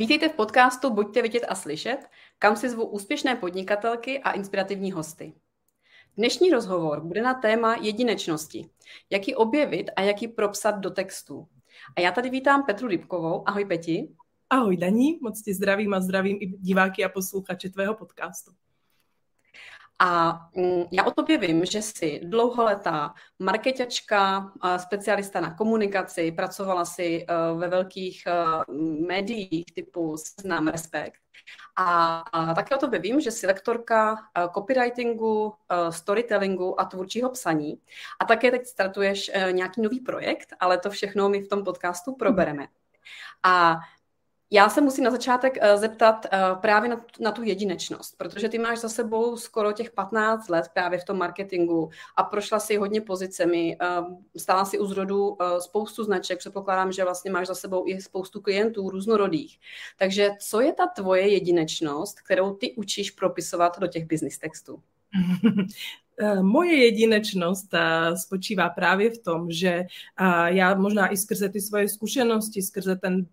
Vítejte v podcastu Buďte vidět a slyšet, kam si zvu úspěšné podnikatelky a inspirativní hosty. Dnešní rozhovor bude na téma jedinečnosti. Jak ji objevit a jak ji propsat do textu. A já tady vítám Petru Rybkovou. Ahoj Peti. Ahoj Daní, moc ti zdravím a zdravím i diváky a posluchače tvého podcastu. A mm, já o tobě vím, že jsi dlouholetá marketačka, specialista na komunikaci, pracovala si e, ve velkých e, médiích typu Seznam Respekt. A, také o tobě vím, že jsi lektorka e, copywritingu, storytellingu a tvůrčího psaní. A také teď startuješ nějaký nový projekt, ale to všechno my v tom podcastu probereme. A já se musím na začátek uh, zeptat uh, právě na, tu jedinečnost, protože ty máš za sebou skoro těch 15 let právě v tom marketingu a prošla si hodně pozicemi, uh, stála si u zrodu spoustu značek, předpokládám, že vlastně máš za sebou i spoustu klientů různorodých. Takže co je ta tvoje jedinečnost, kterou ty učíš propisovat do těch business textů? Eh, moje jedinečnost eh, spočívá právě v tom, že eh, já možná i skrze ty svoje zkušenosti, skrze ten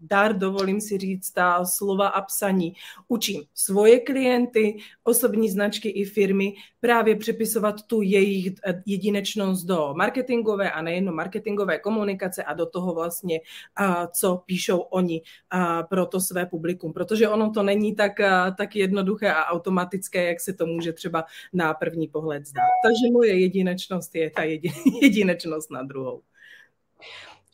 dar, dovolím si říct, ta slova a psaní, učím svoje klienty, osobní značky i firmy právě přepisovat tu jejich jedinečnost do marketingové a nejen marketingové komunikace a do toho vlastně, co píšou oni pro to své publikum. Protože ono to není tak, tak jednoduché a automatické, jak se to může třeba na první pohled zdát. Takže moje jedinečnost je ta jedinečnost na druhou.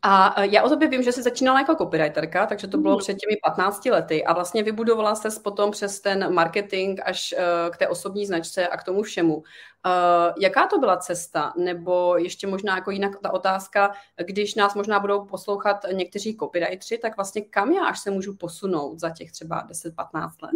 A e, já o tobě vím, že jsi začínala jako copywriterka, takže to bylo mm. před těmi 15 lety a vlastně vybudovala se potom přes ten marketing až e, k té osobní značce a k tomu všemu. Uh, jaká to byla cesta? Nebo ještě možná jako jinak ta otázka, když nás možná budou poslouchat někteří copywriteri, tak vlastně kam já až se můžu posunout za těch třeba 10-15 let?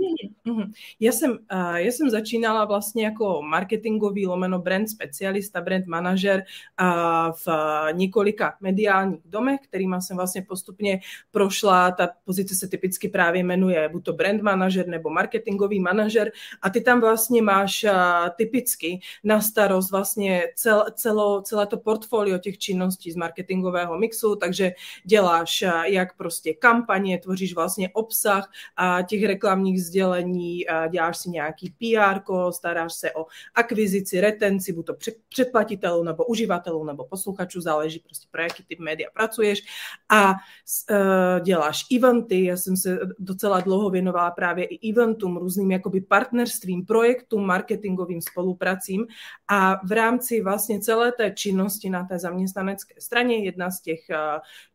Mm-hmm. Já, jsem, uh, já jsem začínala vlastně jako marketingový lomeno brand specialista, brand manažer uh, v několika mediálních domech, kterými jsem vlastně postupně prošla. Ta pozice se typicky právě jmenuje buď to brand manažer nebo marketingový manažer a ty tam vlastně máš typicky na starost vlastně cel, celo, celé to portfolio těch činností z marketingového mixu, takže děláš eh, jak prostě kampaně, tvoříš vlastně obsah a těch reklamních sdělení, a děláš si nějaký PR, staráš se o akvizici, retenci, buď to předplatitelů nebo uživatelů nebo posluchačů, záleží prostě pro jaký typ média pracuješ. A uh, děláš eventy, já jsem se docela dlouho věnovala právě i eventům, různým jakoby partnerstvím, projektům, marketingovým spolupracím a v rámci vlastně celé té činnosti na té zaměstnanecké straně, jedna z těch eh,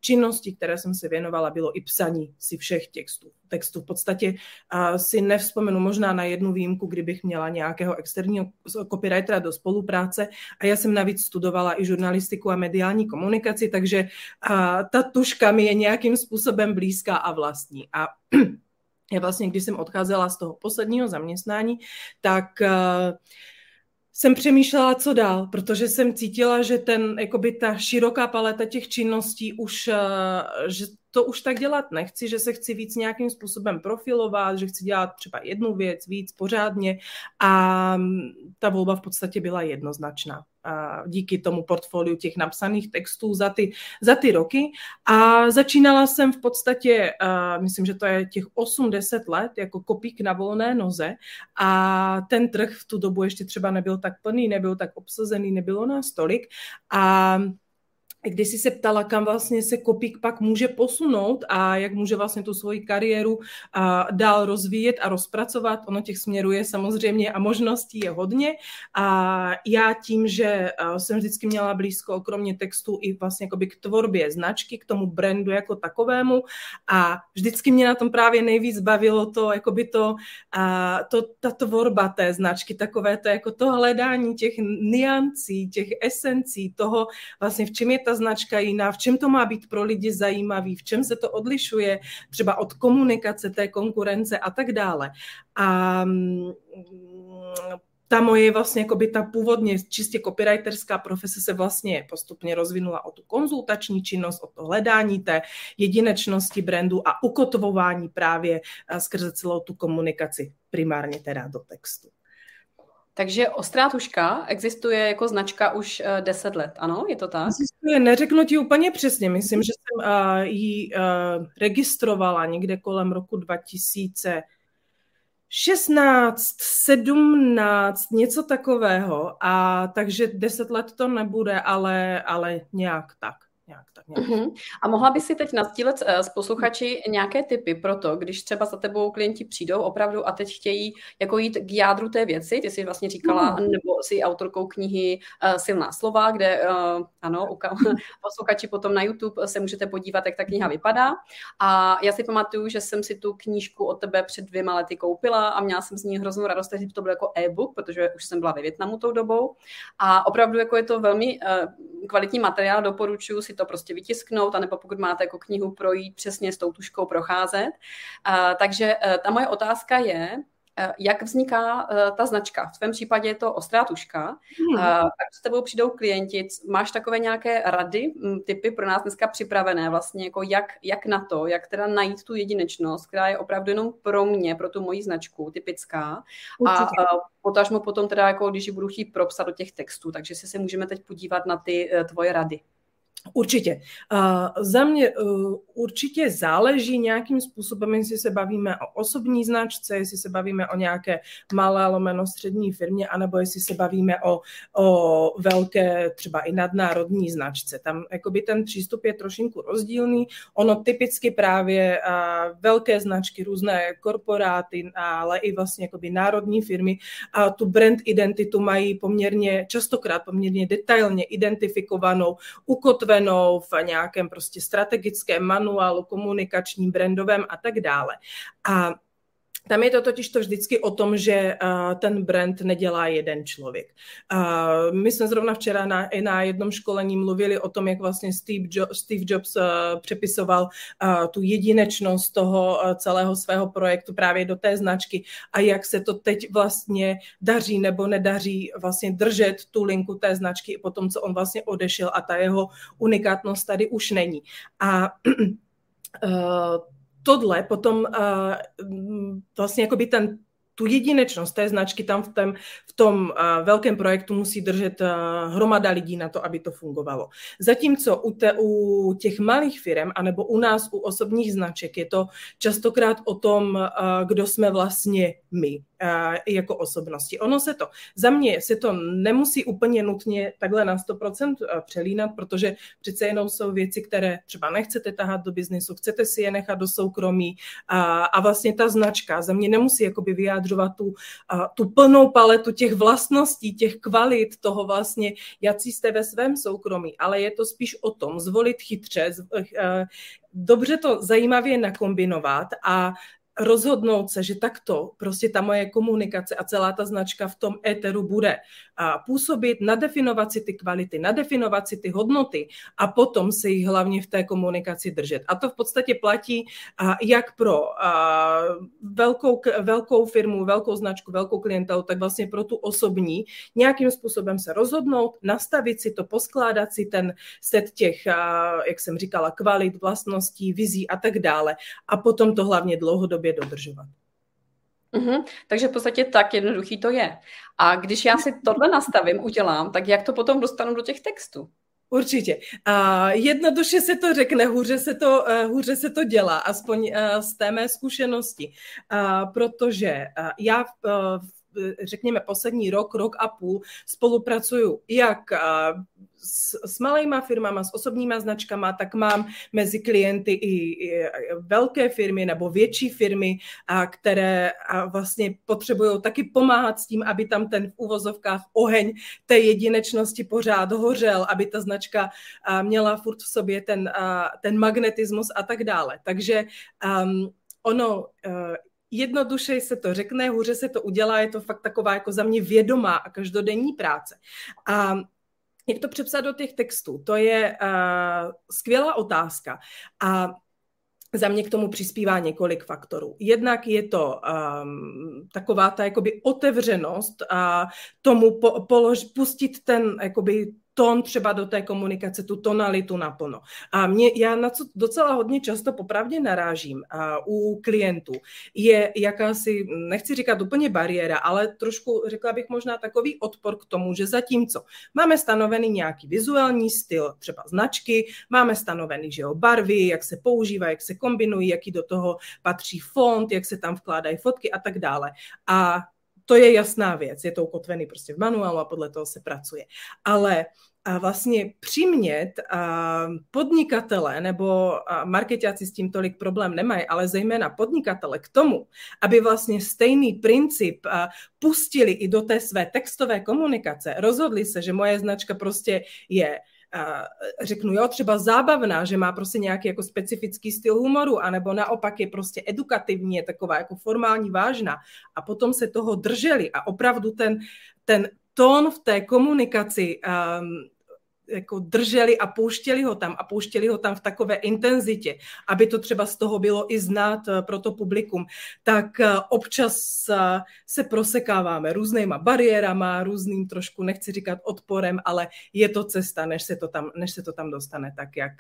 činností, které jsem se věnovala, bylo i psaní si všech textů. Textu. V podstatě uh, si nevzpomenu možná na jednu výjimku, kdybych měla nějakého externího copywritera do spolupráce a já jsem navíc studovala i žurnalistiku a mediální komunikaci, takže uh, ta tuška mi je nějakým způsobem blízká a vlastní. A já vlastně, když jsem odcházela z toho posledního zaměstnání, tak uh, jsem přemýšlela, co dál, protože jsem cítila, že ten, jakoby ta široká paleta těch činností už, eh, že to už tak dělat nechci, že se chci víc nějakým způsobem profilovat, že chci dělat třeba jednu věc víc pořádně. A ta volba v podstatě byla jednoznačná. Díky tomu portfoliu těch napsaných textů za ty, za ty roky. A začínala jsem v podstatě, myslím, že to je těch 8-10 let, jako kopík na volné noze. A ten trh v tu dobu ještě třeba nebyl tak plný, nebyl tak obsazený, nebylo nás tolik. A když jsi se ptala, kam vlastně se Kopík pak může posunout a jak může vlastně tu svoji kariéru a dál rozvíjet a rozpracovat, ono těch směrů je samozřejmě a možností je hodně. A já tím, že jsem vždycky měla blízko kromě textu i vlastně k tvorbě značky, k tomu brandu jako takovému. A vždycky mě na tom právě nejvíc bavilo to, jakoby to, a to ta tvorba té značky, takové to jako to hledání těch niancí, těch esencí, toho vlastně v čem je ta značka jiná, v čem to má být pro lidi zajímavý, v čem se to odlišuje třeba od komunikace té konkurence a tak dále. A mm, ta moje vlastně, jako by ta původně čistě copywriterská profese se vlastně postupně rozvinula o tu konzultační činnost, o to hledání té jedinečnosti brandu a ukotvování právě eh, skrze celou tu komunikaci, primárně teda do textu. Takže Ostrátuška existuje jako značka už 10 eh, let, ano? Je to tak? Existuje, neřeknu ti úplně přesně. Myslím, že jsem uh, ji uh, registrovala někde kolem roku 2000. 16, 17, něco takového. A takže 10 let to nebude, ale, ale nějak tak nějak tak nějak. Uh-huh. A mohla by si teď nastílet uh, s posluchači nějaké typy pro to, když třeba za tebou klienti přijdou opravdu a teď chtějí jako jít k jádru té věci, ty jsi vlastně říkala, uh-huh. nebo si autorkou knihy uh, Silná slova, kde uh, ano, uka- posluchači potom na YouTube se můžete podívat, jak ta kniha vypadá. A já si pamatuju, že jsem si tu knížku od tebe před dvěma lety koupila a měla jsem z ní hroznou radost, že to bylo jako e-book, protože už jsem byla ve Větnamu tou dobou. A opravdu jako je to velmi uh, kvalitní materiál, doporučuji si to prostě vytisknout, anebo pokud máte jako knihu projít, přesně s tou tuškou procházet. Takže uh, ta moje otázka je, Eh, jak vzniká eh, ta značka? V tvém případě je to ostrá tuška. Hmm. Tak s tebou přijdou klienti. Máš takové nějaké rady, typy pro nás dneska připravené, vlastně jako jak, jak na to, jak teda najít tu jedinečnost, která je opravdu jenom pro mě, pro tu moji značku, typická. Určitě. A potažmo potom teda, jako když ji budu chtít propsat do těch textů, takže si se můžeme teď podívat na ty tvoje rady. Určitě. Uh, za mě uh, určitě záleží nějakým způsobem, jestli se bavíme o osobní značce, jestli se bavíme o nějaké malé lomeno střední firmě, anebo jestli se bavíme o, o velké třeba i nadnárodní značce. Tam jakoby ten přístup je trošinku rozdílný. Ono typicky právě uh, velké značky, různé korporáty, ale i vlastně jakoby národní firmy a tu brand identitu mají poměrně, častokrát poměrně detailně identifikovanou, ukotvenou zakotvenou v nějakém prostě strategickém manuálu, komunikačním, brandovém a tak dále. A tam je to totiž to vždycky o tom, že uh, ten brand nedělá jeden člověk. Uh, my jsme zrovna včera na, na jednom školení mluvili o tom, jak vlastně Steve, jo, Steve Jobs uh, přepisoval tu jedinečnost toho celého svého projektu právě do té značky a jak se to teď vlastně daří nebo nedaří vlastně držet tu linku té značky po tom, co on vlastně odešel a ta jeho unikátnost tady už není. A tohle potom uh, vlastně jakoby ten tu jedinečnost té značky tam v, tém, v tom uh, velkém projektu musí držet uh, hromada lidí na to, aby to fungovalo. Zatímco u, te, u těch malých firm, anebo u nás, u osobních značek, je to častokrát o tom, uh, kdo jsme vlastně my jako osobnosti. Ono se to, za mě se to nemusí úplně nutně takhle na 100% přelínat, protože přece jenom jsou věci, které třeba nechcete tahat do biznesu, chcete si je nechat do soukromí a, a vlastně ta značka za mě nemusí jakoby vyjádřovat tu, a, tu plnou paletu těch vlastností, těch kvalit toho vlastně, jaký jste ve svém soukromí, ale je to spíš o tom zvolit chytře, z, dobře to zajímavě nakombinovat a rozhodnout se, že takto prostě ta moje komunikace a celá ta značka v tom éteru bude a působit, nadefinovat si ty kvality, nadefinovat si ty hodnoty a potom se jich hlavně v té komunikaci držet. A to v podstatě platí a jak pro a velkou, velkou firmu, velkou značku, velkou klientelu, tak vlastně pro tu osobní nějakým způsobem se rozhodnout, nastavit si to, poskládat si ten set těch, jak jsem říkala, kvalit, vlastností, vizí a tak dále. A potom to hlavně dlouhodobě dodržovat. Mm-hmm. Takže v podstatě tak jednoduchý to je. A když já si tohle nastavím, udělám, tak jak to potom dostanu do těch textů? Určitě. A jednoduše se to řekne, hůře se to, uh, hůře se to dělá, aspoň uh, z té mé zkušenosti. Uh, protože uh, já uh, řekněme poslední rok, rok a půl spolupracuju jak s, s malýma firmama, s osobníma značkama, tak mám mezi klienty i, i velké firmy nebo větší firmy, a které a vlastně potřebují taky pomáhat s tím, aby tam ten v uvozovkách oheň té jedinečnosti pořád hořel, aby ta značka měla furt v sobě ten, ten magnetismus a tak dále. Takže um, ono uh, jednoduše se to řekne, hůře se to udělá, je to fakt taková jako za mě vědomá a každodenní práce. A jak to přepsat do těch textů? To je uh, skvělá otázka. A za mě k tomu přispívá několik faktorů. Jednak je to um, taková ta jakoby otevřenost a tomu po, polož, pustit ten jakoby tón třeba do té komunikace, tu tonalitu naplno. A mě, já na co docela hodně často popravdě narážím a u klientů, je jakási, nechci říkat úplně bariéra, ale trošku, řekla bych možná takový odpor k tomu, že zatímco máme stanovený nějaký vizuální styl, třeba značky, máme stanovený, že jo, barvy, jak se používají, jak se kombinují, jaký do toho patří font, jak se tam vkládají fotky a tak dále. A to je jasná věc, je to ukotvený prostě v manuálu a podle toho se pracuje. Ale a vlastně přimět podnikatele nebo marketáci s tím tolik problém nemají, ale zejména podnikatele k tomu, aby vlastně stejný princip pustili i do té své textové komunikace, rozhodli se, že moje značka prostě je řeknu, jo, třeba zábavná, že má prostě nějaký jako specifický styl humoru, anebo naopak je prostě edukativní, je taková jako formální, vážná. A potom se toho drželi a opravdu ten, ten tón v té komunikaci um, jako drželi a pouštěli ho tam a pouštěli ho tam v takové intenzitě, aby to třeba z toho bylo i znát eh, pro to publikum, tak eh, občas eh, se prosekáváme různýma bariérama, různým trošku, nechci říkat odporem, ale je to cesta, než se to tam, než se to tam dostane tak jak,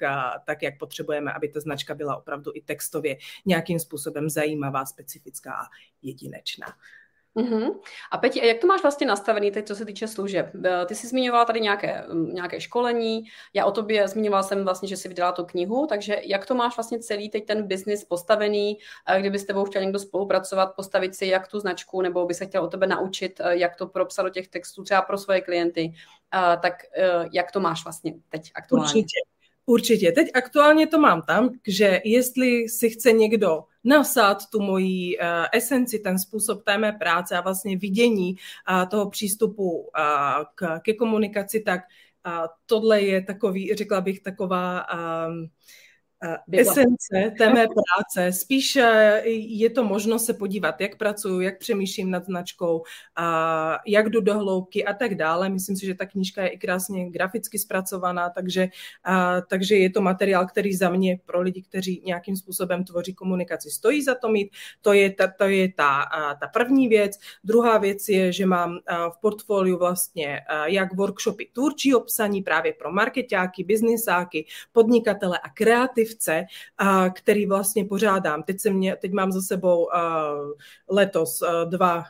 tak, jak potřebujeme, aby ta značka byla opravdu i textově nějakým způsobem zajímavá, specifická a jedinečná. Uh-huh. A Peti, jak to máš vlastně nastavený teď, co se týče služeb? Ty jsi zmiňovala tady nějaké, nějaké školení, já o tobě zmiňovala jsem vlastně, že jsi vydala tu knihu, takže jak to máš vlastně celý teď ten biznis postavený, kdyby s tebou chtěl někdo spolupracovat, postavit si jak tu značku, nebo by se chtěl o tebe naučit, eh, jak to propsat do těch textů třeba pro svoje klienty, tak jak to máš vlastně teď aktuálně? Určitě. Určitě. Teď aktuálně to mám tam, že jestli si chce někdo nasát tu moji uh, esenci, ten způsob té mé práce a vlastně vidění uh, toho přístupu k, ke komunikaci, tak tohle je takový, řekla bych, taková esence té mé práce. Spíš eh, je to možnost se podívat, jak pracuju, jak přemýšlím nad značkou, a jak jdu do hloubky a tak dále. Myslím si, že ta knížka je i krásně graficky zpracovaná, takže, a, takže je to materiál, který za mě pro lidi, kteří nějakým způsobem tvoří komunikaci, stojí za to mít. To je ta, to je ta, a, ta první věc. Druhá věc je, že mám v portfoliu vlastně jak workshopy tvůrčí obsaní právě pro marketáky, biznisáky, podnikatele a kreativ aktivce, který vlastně pořádám. Teď, se mě, teď mám za sebou letos dva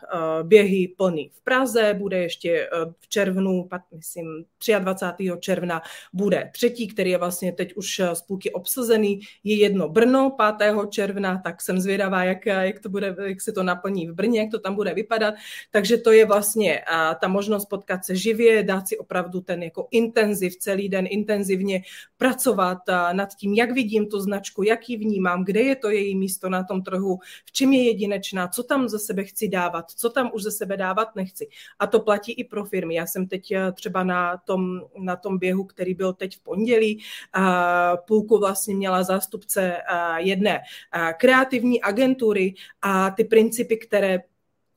běhy plný v Praze, bude ještě v červnu, myslím 23. června, bude třetí, který je vlastně teď už z půlky obsazený. Je jedno Brno 5. června, tak jsem zvědavá, jak, jak, to bude, jak se to naplní v Brně, jak to tam bude vypadat. Takže to je vlastně ta možnost potkat se živě, dát si opravdu ten jako intenziv, celý den intenzivně pracovat nad tím, jak vidí vidím tu značku, jak ji vnímám, kde je to její místo na tom trhu, v čem je jedinečná, co tam za sebe chci dávat, co tam už za sebe dávat nechci. A to platí i pro firmy. Já jsem teď eh, třeba na tom, na tom běhu, který byl teď v pondělí, půlku vlastně měla zástupce jedné kreativní agentury a ty principy, které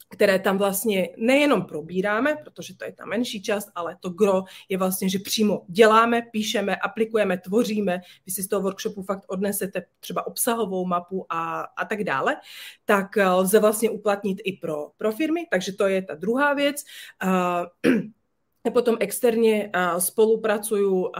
které tam vlastně nejenom probíráme, protože to je ta menší část, ale to gro je vlastně, že přímo děláme, píšeme, aplikujeme, tvoříme, vy si z toho workshopu fakt odnesete třeba obsahovou mapu a, a tak dále, tak eh, lze vlastně uplatnit i pro, pro firmy, takže to je ta druhá věc. Uh, Potom externě uh, spolupracuju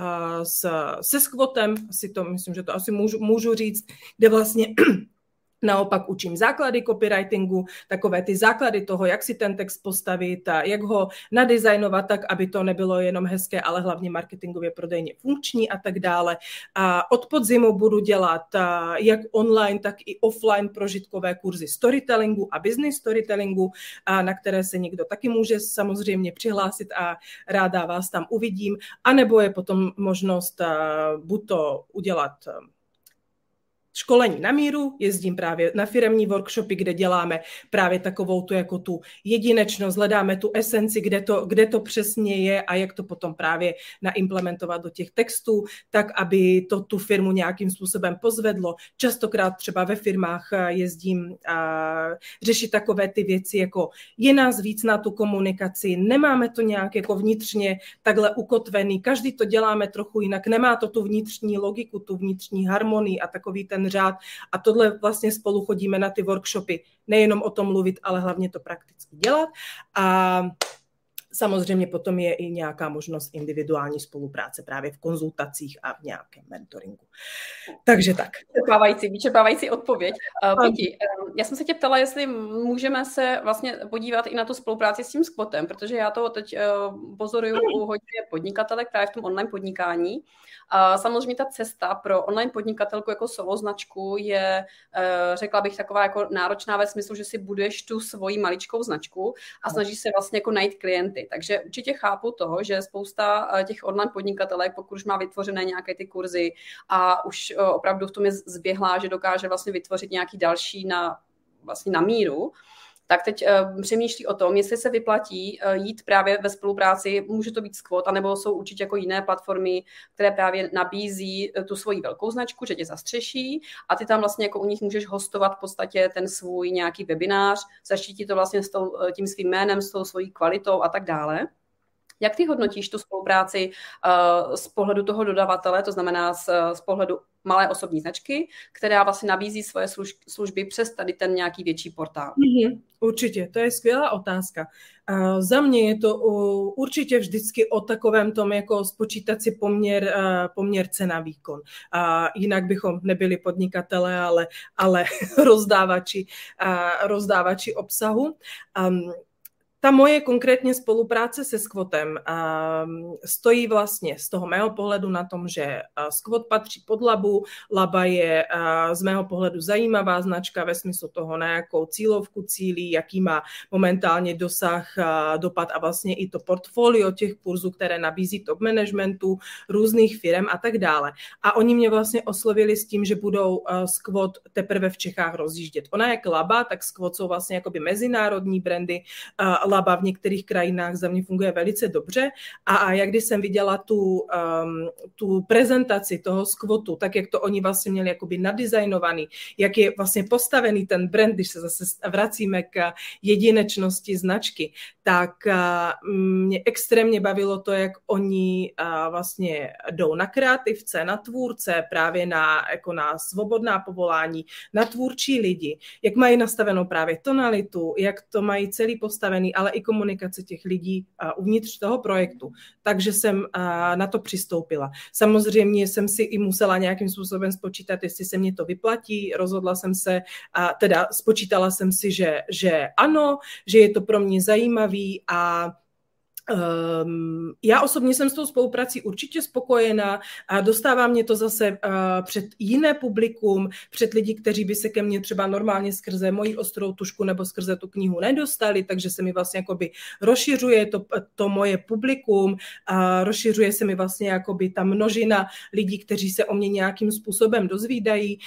s, se Squatem, asi to myslím, že to asi můžu, můžu říct, kde vlastně Naopak učím základy copywritingu, takové ty základy toho, jak si ten text postavit a jak ho nadizajnovat tak, aby to nebylo jenom hezké, ale hlavně marketingově prodejně funkční a tak dále. A od podzimu budu dělat jak online, tak i offline prožitkové kurzy storytellingu a business storytellingu, a na které se někdo taky může samozřejmě přihlásit a ráda vás tam uvidím. A nebo je potom možnost buď to udělat školení na míru, jezdím právě na firemní workshopy, kde děláme právě takovou tu jako tu jedinečnost, hledáme tu esenci, kde to, kde to přesně je a jak to potom právě naimplementovat do těch textů, tak aby to tu firmu nějakým způsobem pozvedlo. Častokrát třeba ve firmách eh, jezdím a řešit takové ty věci, jako je nás víc na tu komunikaci, nemáme to nějak jako vnitřně takhle ukotvený, každý to děláme trochu jinak, nemá to tu vnitřní logiku, tu vnitřní harmonii a takový ten řád. A tohle vlastně spolu chodíme na ty workshopy, nejenom o tom mluvit, ale hlavně to prakticky dělat. A Samozřejmě potom je i nějaká možnost individuální spolupráce právě v konzultacích a v nějakém mentoringu. Takže tak. Vyčerpávající, vyčerpávající odpověď. Uh, uh, já jsem se tě ptala, jestli můžeme se vlastně podívat i na tu spolupráci s tím skvotem, protože já to teď uh, pozoruju u hodně podnikatelek právě v tom online podnikání. A samozřejmě ta cesta pro online podnikatelku jako solo značku je, řekla bych, taková jako náročná ve smyslu, že si buduješ tu svoji maličkou značku a snažíš se vlastně jako najít klienty. Takže určitě chápu to, že spousta těch online podnikatelek, pokud už má vytvořené nějaké ty kurzy a už opravdu v tom je zběhlá, že dokáže vlastně vytvořit nějaký další na, vlastně na míru, tak teď uh, přemýšlí o tom, jestli se vyplatí uh, jít právě ve spolupráci, může to být Squat, anebo jsou určitě jako jiné platformy, které právě nabízí tu svoji velkou značku, že tě zastřeší a ty tam vlastně jako u nich můžeš hostovat v podstatě ten svůj nějaký webinář, zaštítí to vlastně s tím svým jménem, s tou svojí kvalitou a tak dále. Jak ty hodnotíš tu spolupráci uh, z pohledu toho dodavatele, to znamená z, z pohledu malé osobní značky, která vlastně nabízí svoje služby přes tady ten nějaký větší portál? Mm-hmm, určitě, to je skvělá otázka. Uh, za mě je to uh, určitě vždycky o takovém tom, jako spočítat si poměr, poměr cena výkon. Uh, jinak bychom nebyli podnikatele, ale, ale rozdávači, rozdávači obsahu. Um, ta moje konkrétně spolupráce se uh, stojí vlastně z toho mého pohledu na tom, že Squat patří pod Labu. Laba je z mého pohledu zajímavá značka ve smyslu toho, na jakou cílovku cílí, jaký má momentálně dosah, dopad a vlastně i to portfolio těch kurzů, které nabízí top managementu, různých firm a tak dále. A oni mě vlastně oslovili s tím, že budou Squat teprve v Čechách rozjíždět. Ona jak Laba, tak Squat jsou vlastně jakoby mezinárodní brandy, Laba v některých krajinách za mě funguje velice dobře. A, a jak když jsem viděla tu, um, tu prezentaci toho skvotu, tak jak to oni vlastně měli jakoby nadizajnovaný, jak je vlastně postavený ten brand, když se zase vracíme k jedinečnosti značky, tak uh, mě extrémně bavilo to, jak oni uh, vlastně jdou na kreativce, na tvůrce, právě na, jako na svobodná povolání, na tvůrčí lidi, jak mají nastavenou právě tonalitu, jak to mají celý postavený, ale i komunikace těch lidí uvnitř toho projektu. Takže jsem na to přistoupila. Samozřejmě jsem si i musela nějakým způsobem spočítat, jestli se mě to vyplatí. Rozhodla jsem se, teda spočítala jsem si, že, že ano, že je to pro mě zajímavý a Um, já osobně jsem s tou spoluprací určitě spokojená a dostává mě to zase uh, před jiné publikum, před lidi, kteří by se ke mně třeba normálně skrze moji ostrou tušku nebo skrze tu knihu nedostali, takže se mi vlastně jakoby rozšiřuje to, to moje publikum a rozšiřuje se mi vlastně jakoby ta množina lidí, kteří se o mě nějakým způsobem dozvídají.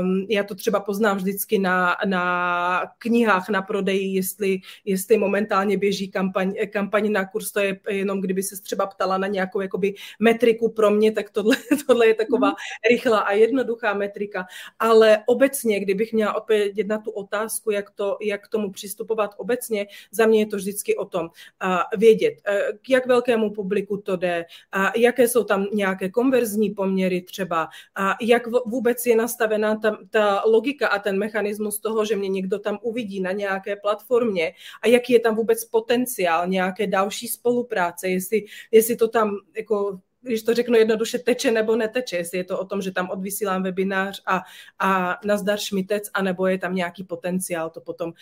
Um, já to třeba poznám vždycky na, na knihách na prodeji, jestli, jestli momentálně běží kampaň, kampaň na kurz, to je jenom kdyby se třeba ptala na nějakou jakoby metriku pro mě, tak tohle, tohle je taková mm. rychlá a jednoduchá metrika. Ale obecně, kdybych měla odpovědět na tu otázku, jak, to, jak k tomu přistupovat obecně, za mě je to vždycky o tom uh, vědět, uh, k jak velkému publiku to jde, uh, jaké jsou tam nějaké konverzní poměry třeba, uh, jak vůbec je nastavená ta, ta logika a ten mechanismus toho, že mě někdo tam uvidí na nějaké platformě a jaký je tam vůbec potenciál nějaké další další spolupráce, jestli, jestli to tam jako když to řeknu jednoduše, teče nebo neteče, jestli je to o tom, že tam odvysílám webinář a, a nazdar šmitec, anebo je tam nějaký potenciál to potom uh,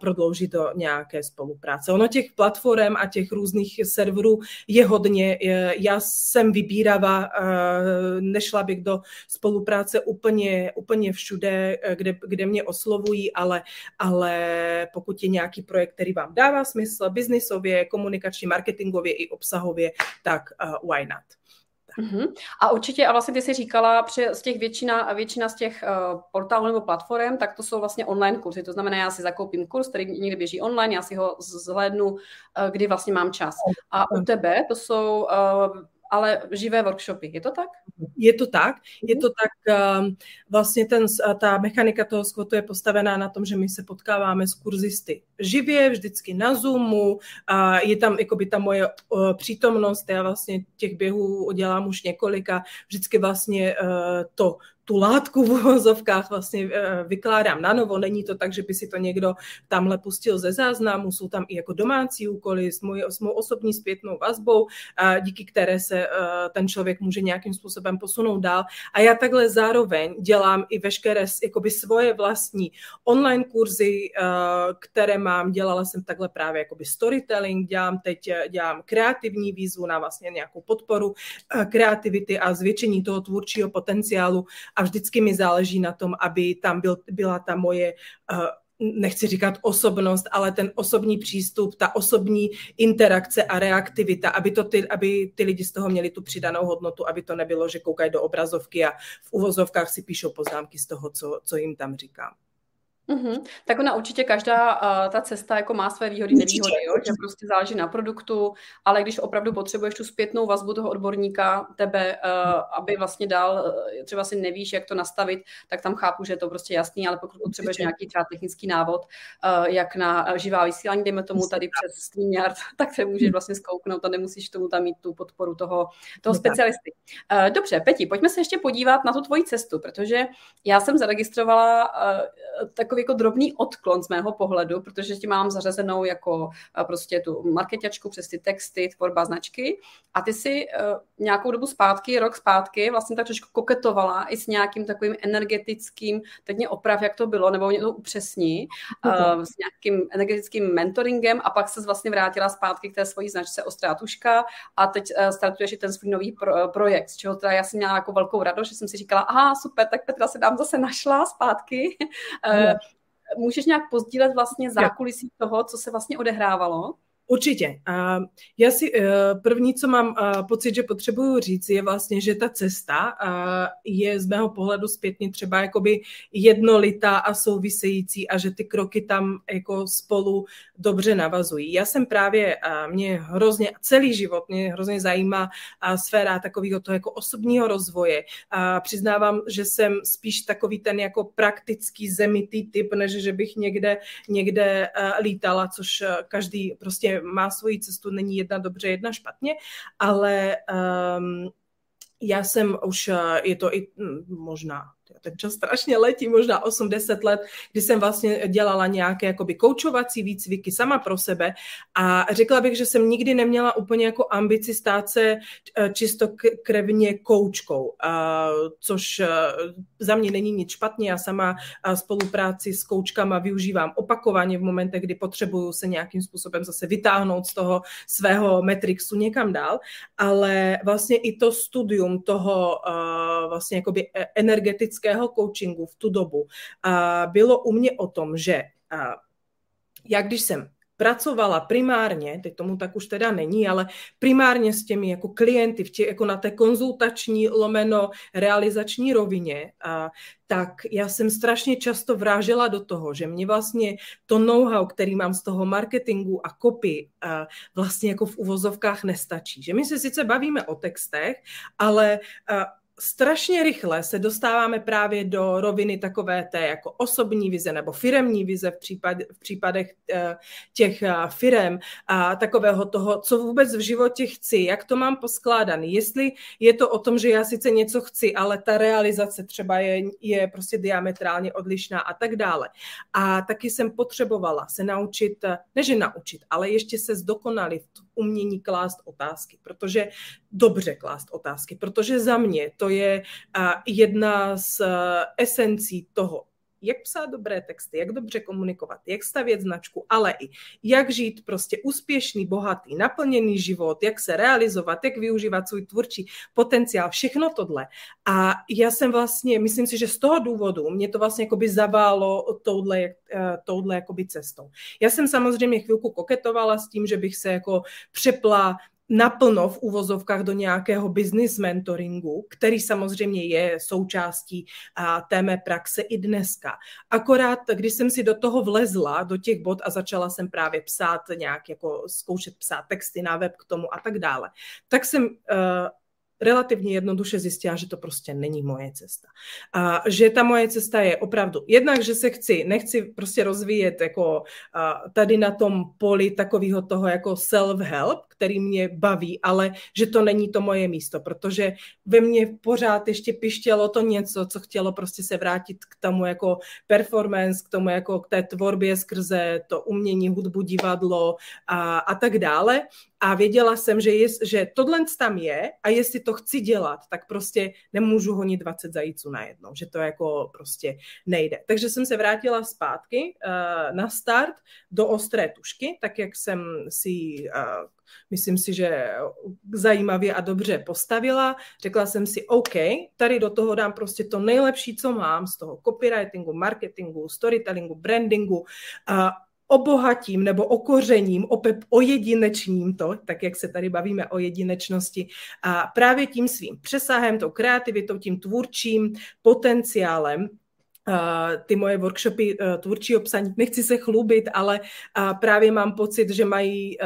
prodloužit do nějaké spolupráce. Ono těch platform a těch různých serverů je hodně. Já jsem vybíravá, uh, nešla bych do spolupráce úplně, úplně všude, kde, kde mě oslovují, ale, ale pokud je nějaký projekt, který vám dává smysl biznisově, komunikačně, marketingově i obsahově, tak uh, why not? Uh-huh. A určitě, a vlastně ty jsi říkala, že z těch většina, většina z těch uh, portálů nebo platform, tak to jsou vlastně online kurzy. To znamená, já si zakoupím kurz, který někdy běží online, já si ho zhlédnu, uh, kdy vlastně mám čas. A u tebe to jsou uh, ale živé workshopy. Je to tak? Je to tak. Je to tak. Um, vlastně ten, ta mechanika toho skvotu je postavená na tom, že my se potkáváme s kurzisty živě, vždycky na Zoomu. A je tam jakoby ta moje přítomnost. Já vlastně těch běhů dělám už několika. Vždycky vlastně uh, to tu látku v uvozovkách vlastně vykládám na novo. Není to tak, že by si to někdo tamhle pustil ze záznamu, jsou tam i jako domácí úkoly s, můj, s mou osobní zpětnou vazbou, díky které se ten člověk může nějakým způsobem posunout dál. A já takhle zároveň dělám i veškeré jakoby svoje vlastní online kurzy, které mám. Dělala jsem takhle právě jakoby storytelling, dělám teď dělám kreativní výzvu na vlastně nějakou podporu kreativity a zvětšení toho tvůrčího potenciálu a vždycky mi záleží na tom, aby tam byl, byla ta moje uh, nechci říkat osobnost, ale ten osobní přístup, ta osobní interakce a reaktivita, aby, to ty, aby ty lidi z toho měli tu přidanou hodnotu, aby to nebylo, že koukají do obrazovky a v uvozovkách si píšou poznámky z toho, co, co jim tam říkám. Mm-hmm. Tak ona určitě každá uh, ta cesta jako má své výhody, nevýhody, jo? že prostě záleží na produktu, ale když opravdu potřebuješ tu zpětnou vazbu toho odborníka, tebe, uh, aby vlastně dál, uh, třeba si nevíš, jak to nastavit, tak tam chápu, že je to prostě jasný, ale pokud potřebuješ nějaký třeba technický návod, uh, jak na živá vysílání, dejme tomu tady přes StreamYard, tak se můžeš vlastně zkouknout a nemusíš tomu tam mít tu podporu toho, toho no specialisty. Uh, dobře, Peti, pojďme se ještě podívat na tu tvoji cestu, protože já jsem zaregistrovala uh, takový takový jako drobný odklon z mého pohledu, protože ti mám zařazenou jako eh, prostě tu marketačku přes ty texty, tvorba značky. A ty si uh, nějakou dobu zpátky, rok zpátky vlastně tak trošku koketovala i s nějakým takovým energetickým, teď mě oprav, jak to bylo, nebo mě to upřesní, uh, s nějakým energetickým mentoringem a pak se vlastně vrátila zpátky k té svojí značce Ostrátuška a teď uh, startuješ i ten svůj nový pro, projekt, z čeho teda já jsem měla jako velkou radost, že jsem si říkala, aha, super, tak Petra se dám zase našla zpátky. Uh, můžeš nějak pozdílet vlastně zákulisí toho, co se vlastně odehrávalo? Určitě. Já si eh, první, co mám eh, pocit, že potřebuju říct, je vlastně, že ta cesta eh, je z mého pohledu zpětně třeba jakoby jednolitá a související a že ty kroky tam jako spolu dobře navazují. Já jsem právě, mě hrozně, celý život mě hrozně zajímá sféra takového toho jako osobního rozvoje. Přiznávám, že jsem spíš takový ten jako praktický zemitý typ, než že bych někde, někde lítala, což každý prostě má svoji cestu, není jedna dobře, jedna špatně, ale um, já jsem už, eh, je to i hm, možná ten čas strašně letí, možná 8-10 let, kdy jsem vlastně dělala nějaké jakoby koučovací výcviky sama pro sebe a řekla bych, že jsem nikdy neměla úplně jako ambici stát se eh, čisto krevně koučkou, což eh, za mě není nic špatně. Já sama eh, spolupráci s koučkama využívám opakovaně v momentech, kdy potřebuju se nějakým způsobem zase vytáhnout z toho svého metrixu někam dál, ale vlastně i to studium toho vlastně jakoby energetického lidského coachingu v tu dobu bylo u mě o tom, že já když jsem pracovala primárně, teď tomu tak už teda není, ale primárně s těmi jako klienty, v tě, jako na té konzultační lomeno realizační rovině, a, tak já jsem strašně často vrážela do toho, že mě vlastně to know-how, který mám z toho marketingu a kopy, vlastně jako v uvozovkách nestačí. Že my se sice bavíme o textech, ale a, strašně rychle se dostáváme právě do roviny takové té jako osobní vize nebo firemní vize v, případ, v případech eh, těch eh, firem a takového toho, co vůbec v životě chci, jak to mám poskládaný, jestli je to o tom, že já sice něco chci, ale ta realizace třeba je, je prostě diametrálně odlišná a tak dále. A taky jsem potřebovala se naučit, eh, neže naučit, ale ještě se zdokonalit umění klást otázky, protože dobře klást otázky, protože za mě to je jedna z esencí toho, jak psát dobré texty, jak dobře komunikovat, jak stavět značku, ale i jak žít prostě úspěšný, bohatý, naplněný život, jak se realizovat, jak využívat svůj tvůrčí potenciál, všechno tohle. A já jsem vlastně, myslím si, že z toho důvodu mě to vlastně jakoby zaválo touhle, eh, touhle jakoby cestou. Já jsem samozřejmě chvilku koketovala s tím, že bych se jako přepla naplno v uvozovkách do nějakého business mentoringu, který samozřejmě je součástí a, té mé praxe i dneska. Akorát, když jsem si do toho vlezla, do těch bod a začala jsem právě psát nějak, jako zkoušet psát texty na web k tomu a tak dále, tak jsem uh, relativně jednoduše zjistila, že to prostě není moje cesta. A že ta moje cesta je opravdu jednak, že se chci, nechci prostě rozvíjet jako tady na tom poli takového toho jako self-help, který mě baví, ale že to není to moje místo, protože ve mně pořád ještě pištělo to něco, co chtělo prostě se vrátit k tomu jako performance, k tomu jako k té tvorbě skrze to umění, hudbu, divadlo a, a tak dále a věděla jsem, že, je, že tohle tam je a jestli to chci dělat, tak prostě nemůžu honit 20 zajíců najednou, že to jako prostě nejde. Takže jsem se vrátila zpátky uh, na start do ostré tušky, tak jak jsem si uh, myslím si, že zajímavě a dobře postavila. Řekla jsem si, OK, tady do toho dám prostě to nejlepší, co mám z toho copywritingu, marketingu, storytellingu, brandingu, a obohatím nebo okořením, opět ojedinečním to, tak jak se tady bavíme o jedinečnosti, a právě tím svým přesahem, tou kreativitou, tím tvůrčím potenciálem, ty moje workshopy uh, tvůrčího psaní, nechci se chlubit, ale uh, právě mám pocit, že mají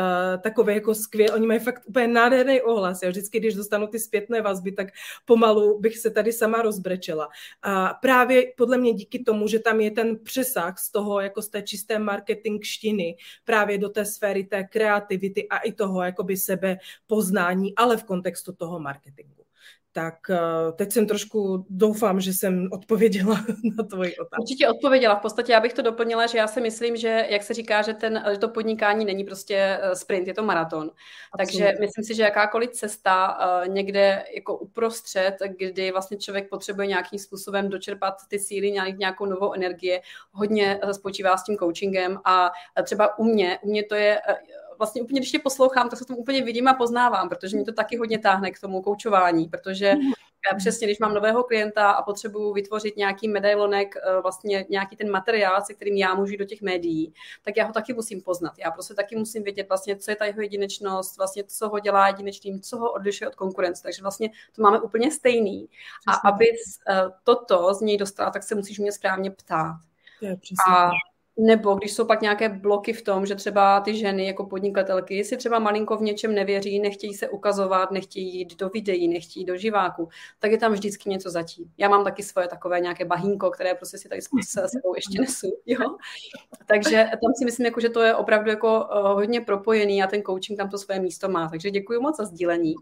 takové jako skvělé, oni mají fakt úplně nádherný ohlas. Já vždycky, když dostanu ty zpětné vazby, tak pomalu bych se tady sama rozbrečela. A právě podle mě díky tomu, že tam je ten přesah z toho, jako z té čisté marketingštiny, právě do té sféry té kreativity a i toho jakoby sebe poznání, ale v kontextu toho marketingu tak uh, teď jsem trošku, doufám, že jsem odpověděla na tvoji otázku. Určitě odpověděla. V podstatě já bych to doplnila, že já si myslím, že jak se říká, že, ten, že to podnikání není prostě eh, sprint, je to maraton. Absolutně. Takže myslím si, že jakákoliv cesta uh, někde jako uprostřed, kdy vlastně člověk potřebuje nějakým způsobem dočerpat ty síly, nějak, nějakou novou energie, hodně spočívá s tím coachingem a třeba u mě, u mě to je vlastně úplně, když tě poslouchám, tak se tomu úplně vidím a poznávám, protože mě to taky hodně táhne k tomu koučování, protože mhm. přesně, když mám nového klienta a potřebuju vytvořit nějaký medailonek, eh, vlastně nějaký ten materiál, se kterým já můžu do těch médií, tak já ho taky musím poznat. Já prostě taky musím vědět vlastně, co je ta jeho jedinečnost, vlastně co ho dělá jedinečným, co ho odlišuje od konkurence. Takže vlastně to máme úplně stejný. A aby eh, toto z něj dostala, tak se musíš mě správně ptát. Je, a nebo když jsou pak nějaké bloky v tom, že třeba ty ženy jako podnikatelky si třeba malinko v něčem nevěří, nechtějí se ukazovat, nechtějí jít do videí, nechtějí do živáku, tak je tam vždycky něco zatím. Já mám taky svoje takové nějaké bahínko, které prostě si tady se sebou ještě nesu. Jo? Takže tam si myslím, jako, že to je opravdu jako uh, hodně propojený a ten coaching tam to své místo má. Takže děkuji moc za sdílení.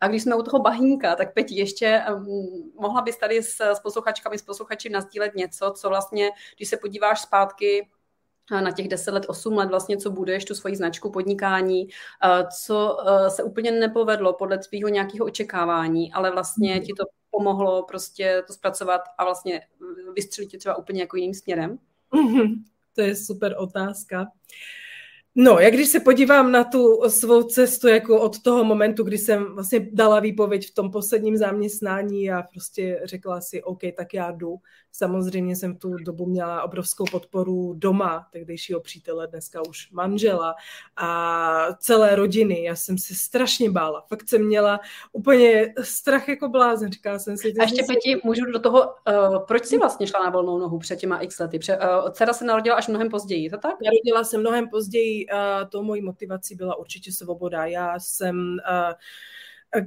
A když jsme u toho bahínka, tak Peti, ještě um, mohla bys tady s, s posluchačkami, s posluchači nazdílet něco, co vlastně, když se podíváš zpátky na těch 10 let, 8 let vlastně, co budeš, tu svoji značku podnikání, co se úplně nepovedlo podle tvýho nějakého očekávání, ale vlastně ti to pomohlo prostě to zpracovat a vlastně vystřelit tě třeba úplně jako jiným směrem? Mm-hmm. To je super otázka. Uh, No, jak když se podívám na tu svou cestu jako od toho momentu, kdy jsem vlastně dala výpověď v tom posledním zaměstnání a prostě řekla si, OK, tak já jdu. Samozřejmě jsem tu dobu měla obrovskou podporu doma, tehdejšího přítele, dneska už manžela a celé rodiny. Já jsem se strašně bála. Fakt jsem měla úplně strach jako blázen. Říkala jsem si... A ještě, Peti, můžu do toho, uh, proč jsi vlastně šla na volnou nohu před těma x lety? Pře, uh, dcera se narodila až mnohem později, to tak? Narodila se mnohem později, uh, tou mojí motivací byla určitě svoboda. Já jsem uh,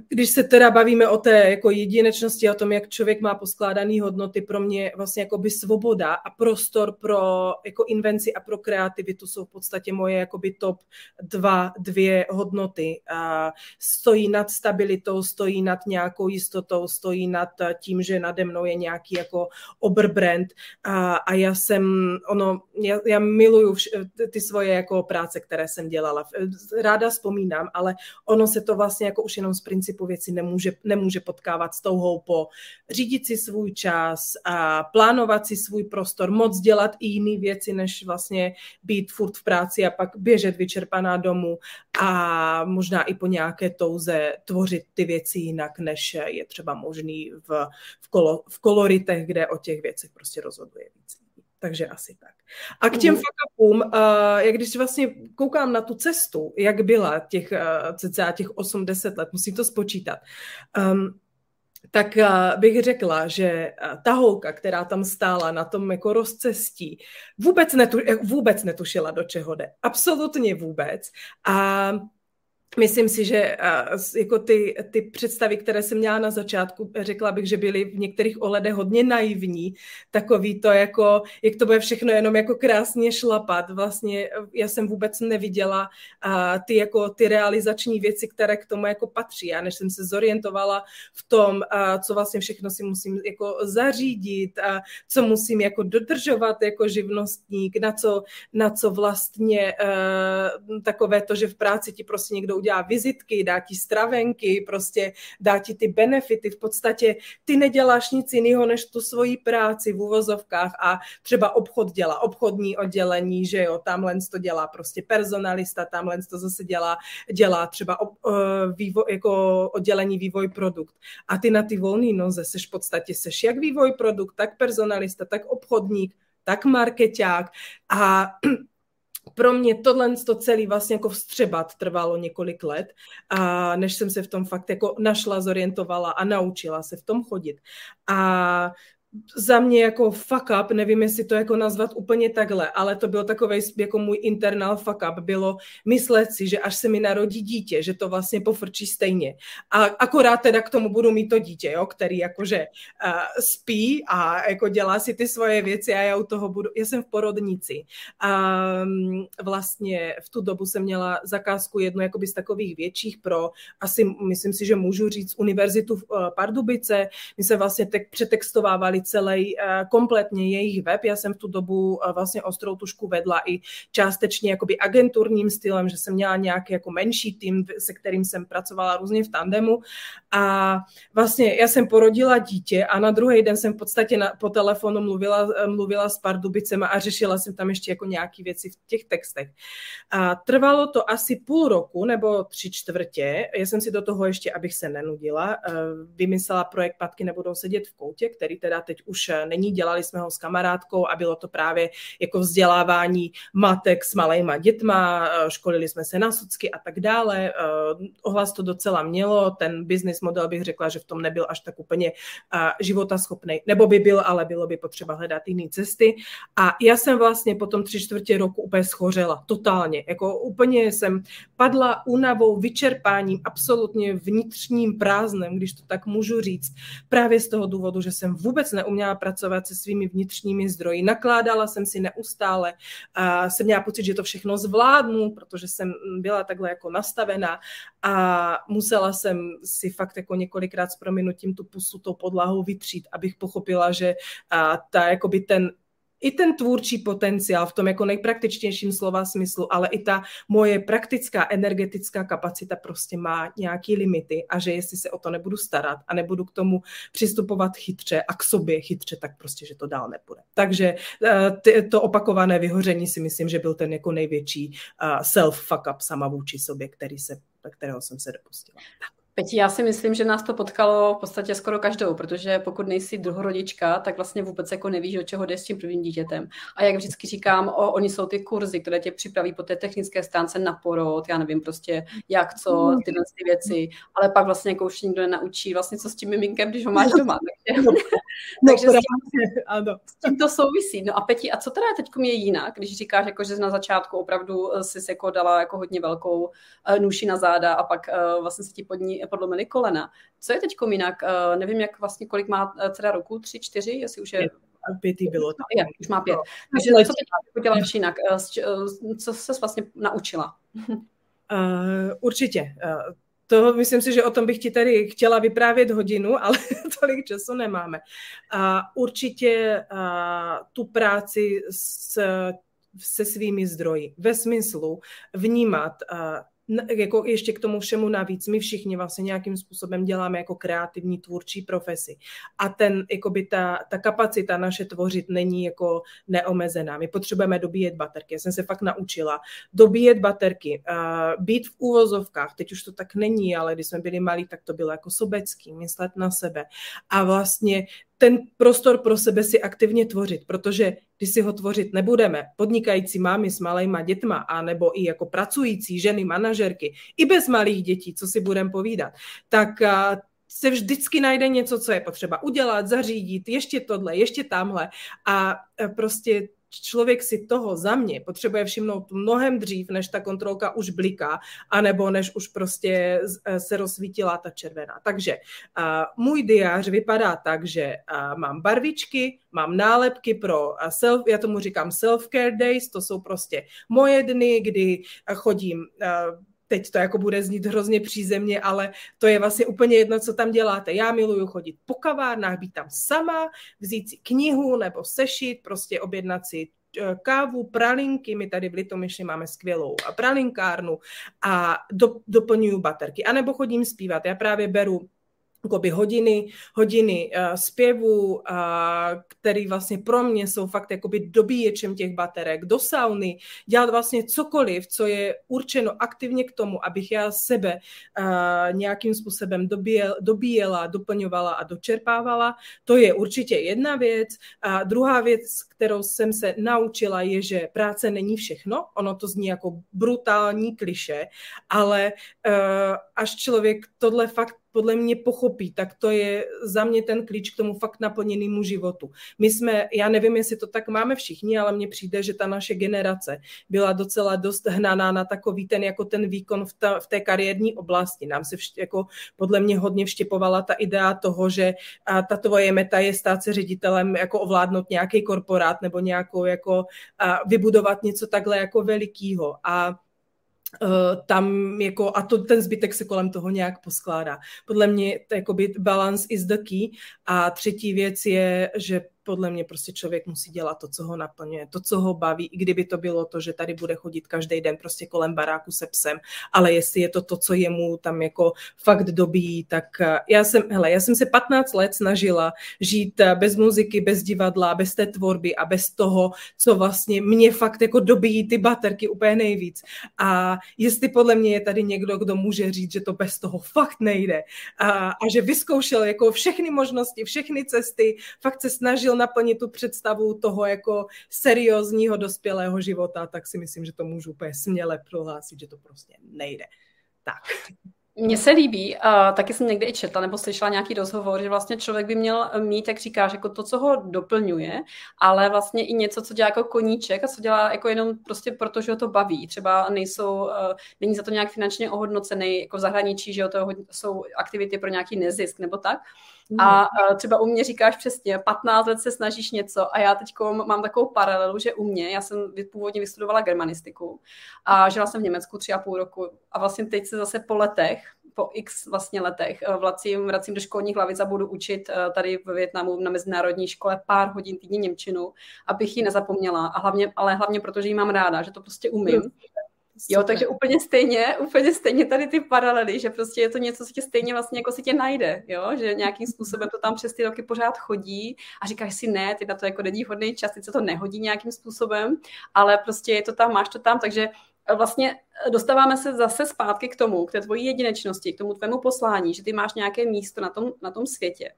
když se teda bavíme o té jako jedinečnosti, o tom, jak člověk má poskládané hodnoty, pro mě vlastně jako by svoboda a prostor pro jako invenci a pro kreativitu jsou v podstatě moje jakoby top dva, dvě hodnoty. A stojí nad stabilitou, stojí nad nějakou jistotou, stojí nad tím, že nade mnou je nějaký jako oberbrand a, a já jsem, ono, já, já miluju vš, ty svoje jako práce, které jsem dělala. Ráda vzpomínám, ale ono se to vlastně jako už jenom z principu věci nemůže, nemůže potkávat s touhou po řídit si svůj čas a plánovat si svůj prostor, moc dělat i jiné věci, než vlastně být furt v práci a pak běžet vyčerpaná domů a možná i po nějaké touze tvořit ty věci jinak, než je třeba možný v, v, kolo, v koloritech, kde o těch věcech prostě rozhoduje víc. Takže asi tak. A k těm mm. fakapům, uh, jak když vlastně koukám na tu cestu, jak byla těch uh, cca těch 8-10 let, musím to spočítat, um, tak uh, bych řekla, že uh, ta holka, která tam stála na tom jako rozcestí, vůbec, netu, vůbec netušila, do čeho jde. Absolutně vůbec. A Myslím si, že jako ty, ty představy, které jsem měla na začátku, řekla bych, že byly v některých ohledech hodně naivní. Takový to jako, jak to bude všechno jenom jako krásně šlapat. Vlastně já jsem vůbec neviděla ty, jako, ty realizační věci, které k tomu jako patří. A než jsem se zorientovala v tom, co vlastně všechno si musím jako zařídit, a co musím jako dodržovat jako živnostník, na co, na co vlastně takové to, že v práci ti prostě někdo udělá vizitky, dá ti stravenky, prostě dá ti ty benefity. V podstatě ty neděláš nic jiného, než tu svoji práci v uvozovkách a třeba obchod dělá, obchodní oddělení, že jo, tamhle to dělá prostě personalista, tamhle to zase dělá, dělá třeba ob, uh, vývoj, jako oddělení vývoj produkt. A ty na ty volné noze seš v podstatě seš jak vývoj produkt, tak personalista, tak obchodník, tak marketák a pro mě tohle to celý vlastně jako vstřebat trvalo několik let, a než jsem se v tom fakt jako našla, zorientovala a naučila se v tom chodit. A za mě jako fuck up, nevím, jestli to jako nazvat úplně takhle, ale to byl takový jako můj internal fuck up, bylo myslet si, že až se mi narodí dítě, že to vlastně pofrčí stejně. A akorát teda k tomu budu mít to dítě, jo, který jakože uh, spí a jako dělá si ty svoje věci a já u toho budu, já jsem v porodnici. A um, vlastně v tu dobu jsem měla zakázku jednu jakoby z takových větších pro, asi myslím si, že můžu říct, univerzitu v uh, Pardubice. My se vlastně tak přetextovávali celý eh, kompletně jejich web. Já jsem v tu dobu eh, vlastně ostrou tušku vedla i částečně jakoby agenturním stylem, že jsem měla nějaký jako menší tým, se kterým jsem pracovala různě v tandemu a vlastně já jsem porodila dítě a na druhý den jsem v podstatě na, po telefonu mluvila, eh, mluvila s Pardubicema a řešila jsem tam ještě jako nějaké věci v těch textech. A trvalo to asi půl roku nebo tři čtvrtě. Já jsem si do toho ještě, abych se nenudila, vymyslela projekt Patky nebudou sedět v koutě, který teda teď už eh, není, dělali jsme ho s kamarádkou a bylo to právě jako vzdělávání matek s malejma dětma, eh, školili jsme se na socky a tak dále. Eh, ohlas to docela mělo, ten business model bych řekla, že v tom nebyl až tak úplně životaschopný, nebo by byl, ale bylo by potřeba hledat jiné cesty. A já jsem vlastně po tom tři čtvrtě roku úplně schořela, totálně. Jako úplně jsem padla únavou, vyčerpáním, absolutně vnitřním prázdnem, když to tak můžu říct, právě z toho důvodu, že jsem vůbec neuměla pracovat se svými vnitřními zdroji. Nakládala jsem si neustále a jsem měla pocit, že to všechno zvládnu, protože jsem byla takhle jako nastavená a musela jsem si fakt jako několikrát s prominutím tu pusu tou podlahou vytřít, abych pochopila, že ta, jakoby ten i ten tvůrčí potenciál v tom jako nejpraktičtějším slova smyslu, ale i ta moje praktická energetická kapacita prostě má nějaký limity a že jestli se o to nebudu starat a nebudu k tomu přistupovat chytře a k sobě chytře, tak prostě, že to dál nepůjde. Takže eh, to opakované vyhoření si myslím, že byl ten jako největší eh, self fuck up sama vůči sobě, který se, kterého jsem se dopustila. Peti, já si myslím, že nás to potkalo v podstatě skoro každou, protože pokud nejsi druhorodička, tak vlastně vůbec jako nevíš, do čeho jde s tím prvním dítětem. A jak vždycky říkám, o, oni jsou ty kurzy, které tě připraví po té technické stránce na porod, já nevím prostě jak, co, tyhle ty věci, ale pak vlastně jako už nikdo nenaučí vlastně, co s tím miminkem, když ho máš doma. Takže, no, takže s, tím, ano. s tím to souvisí. No a Peti, a co teda teď je jinak, když říkáš, jako, že na začátku opravdu si se jako dala jako hodně velkou uh, nůši na záda a pak uh, vlastně se ti pod ní podlomily kolena. Co je teď jinak? Uh, nevím, jak vlastně, kolik má eh, dcera roku, tři, čtyři, jestli už je... Pětý bylo. Je, už má pět. No. Takže co teď děláš jinak? Eh, co se vlastně naučila? Uh, určitě. Uh, to myslím si, že o tom bych ti tady chtěla vyprávět hodinu, ale tolik času nemáme. Uh, určitě uh, tu práci s, se svými zdroji, ve smyslu vnímat jako ještě k tomu všemu navíc, my všichni vlastně nějakým způsobem děláme jako kreativní tvůrčí profesi. A ten, jakoby ta, ta kapacita naše tvořit není jako neomezená. My potřebujeme dobíjet baterky. Já jsem se fakt naučila dobíjet baterky, uh, být v úvozovkách, teď už to tak není, ale když jsme byli malí, tak to bylo jako sobecký, myslet na sebe. A vlastně ten prostor pro sebe si aktivně tvořit, protože když si ho tvořit nebudeme, podnikající mámy s malejma dětma, a nebo i jako pracující ženy, manažerky, i bez malých dětí, co si budeme povídat, tak se vždycky najde něco, co je potřeba udělat, zařídit, ještě tohle, ještě tamhle a prostě člověk si toho za mě potřebuje všimnout mnohem dřív, než ta kontrolka už bliká, anebo než už prostě e, se rozsvítila ta červená. Takže uh, můj diář vypadá tak, že uh, mám barvičky, mám nálepky pro self, já tomu říkám self-care days, to jsou prostě moje dny, kdy chodím teď to jako bude znít hrozně přízemně, ale to je vlastně úplně jedno, co tam děláte. Já miluju chodit po kavárnách, být tam sama, vzít si knihu nebo sešit, prostě objednat si eh, kávu, pralinky, my tady v Litomyšli máme skvělou pralinkárnu a do, doplňuju baterky. A nebo chodím zpívat. Já právě beru jakoby hodiny, hodiny uh, zpěvu, uh, který vlastně pro mě jsou fakt jakoby dobíječem těch baterek, do sauny, dělat vlastně cokoliv, co je určeno aktivně k tomu, abych já sebe uh, nějakým způsobem dobíjel, dobíjela, doplňovala a dočerpávala. To je určitě jedna věc. A druhá věc, kterou jsem se naučila, je, že práce není všechno. Ono to zní jako brutální kliše, ale uh, až člověk tohle fakt podle mě pochopí, tak to je za mě ten klíč k tomu fakt naplněnému životu. My jsme, já nevím, jestli to tak máme všichni, ale mně přijde, že ta naše generace byla docela dost hnaná na takový ten, jako ten výkon v, ta, v té kariérní oblasti. Nám se vš, jako podle mě hodně vštěpovala ta idea toho, že a ta tvoje meta je stát se ředitelem, jako ovládnout nějaký korporát nebo nějakou jako a vybudovat něco takhle jako velikýho. A tam jako, a to, ten zbytek se kolem toho nějak poskládá. Podle mě to jakoby balance is the key. A třetí věc je, že podle mě prostě člověk musí dělat to, co ho naplňuje, to, co ho baví, i kdyby to bylo to, že tady bude chodit každý den prostě kolem baráku se psem, ale jestli je to to, co jemu tam jako fakt dobí, tak eh, já jsem, hele, já jsem se 15 let snažila žít eh, bez muziky, bez divadla, bez té tvorby a bez toho, co vlastně mě fakt jako dobíjí ty baterky úplně nejvíc. A jestli podle mě je tady někdo, kdo může říct, že to bez toho fakt nejde a, a že vyzkoušel jako všechny možnosti, všechny cesty, fakt se snažil naplnit tu představu toho jako seriózního dospělého života, tak si myslím, že to můžu úplně směle prohlásit, že to prostě nejde. Tak. Mně se líbí, uh, taky jsem někde i četla nebo slyšela nějaký rozhovor, že vlastně člověk by měl mít, jak říkáš, jako to, co ho doplňuje, ale vlastně i něco, co dělá jako koníček a co dělá jako jenom prostě proto, že ho to baví. Třeba nejsou, uh, není za to nějak finančně ohodnocený, jako v zahraničí, že to jsou aktivity pro nějaký nezisk nebo tak. A uh, třeba u mě říkáš přesně, 15 let se snažíš něco a já teď mám takovou paralelu, že u mě, já jsem původně vystudovala germanistiku a žila jsem v Německu tři a půl roku a vlastně teď se zase po letech, po x vlastně letech eh, vracím, vracím do školních hlavic a budu učit eh, tady v Větnamu na mezinárodní škole pár hodin týdně Němčinu, abych ji nezapomněla. A hlavně, ale hlavně proto, že ji mám ráda, že to prostě umím. Jo, takže úplně stejně, úplně stejně tady ty paralely, že prostě je to něco, co tě stejně vlastně jako si tě najde, jo, že nějakým způsobem to tam přes ty roky pořád chodí a říkáš si ne, ty na to jako není hodný čas, teď se to nehodí nějakým způsobem, ale prostě je to tam, máš to tam, takže vlastně dostáváme se zase zpátky k tomu, k té tvojí jedinečnosti, k tomu tvému poslání, že ty máš nějaké místo na tom, na tom světě.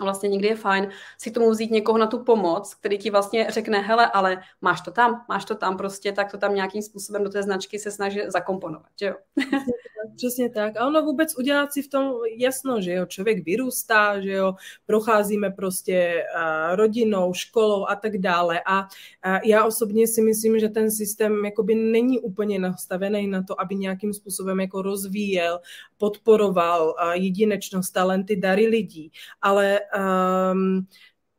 A vlastně někdy je fajn si k tomu vzít někoho na tu pomoc, který ti vlastně řekne, hele, ale máš to tam, máš to tam prostě, tak to tam nějakým způsobem do té značky se snaží zakomponovat, že jo? Přesně tak. A ono vůbec udělat si v tom jasno, že jo, člověk vyrůstá, že jo, procházíme prostě rodinou, školou a tak dále. A já osobně si myslím, že ten systém jakoby není úplně nastavený na to, aby nějakým způsobem jako rozvíjel, podporoval jedinečnost, talenty, dary lidí, ale um,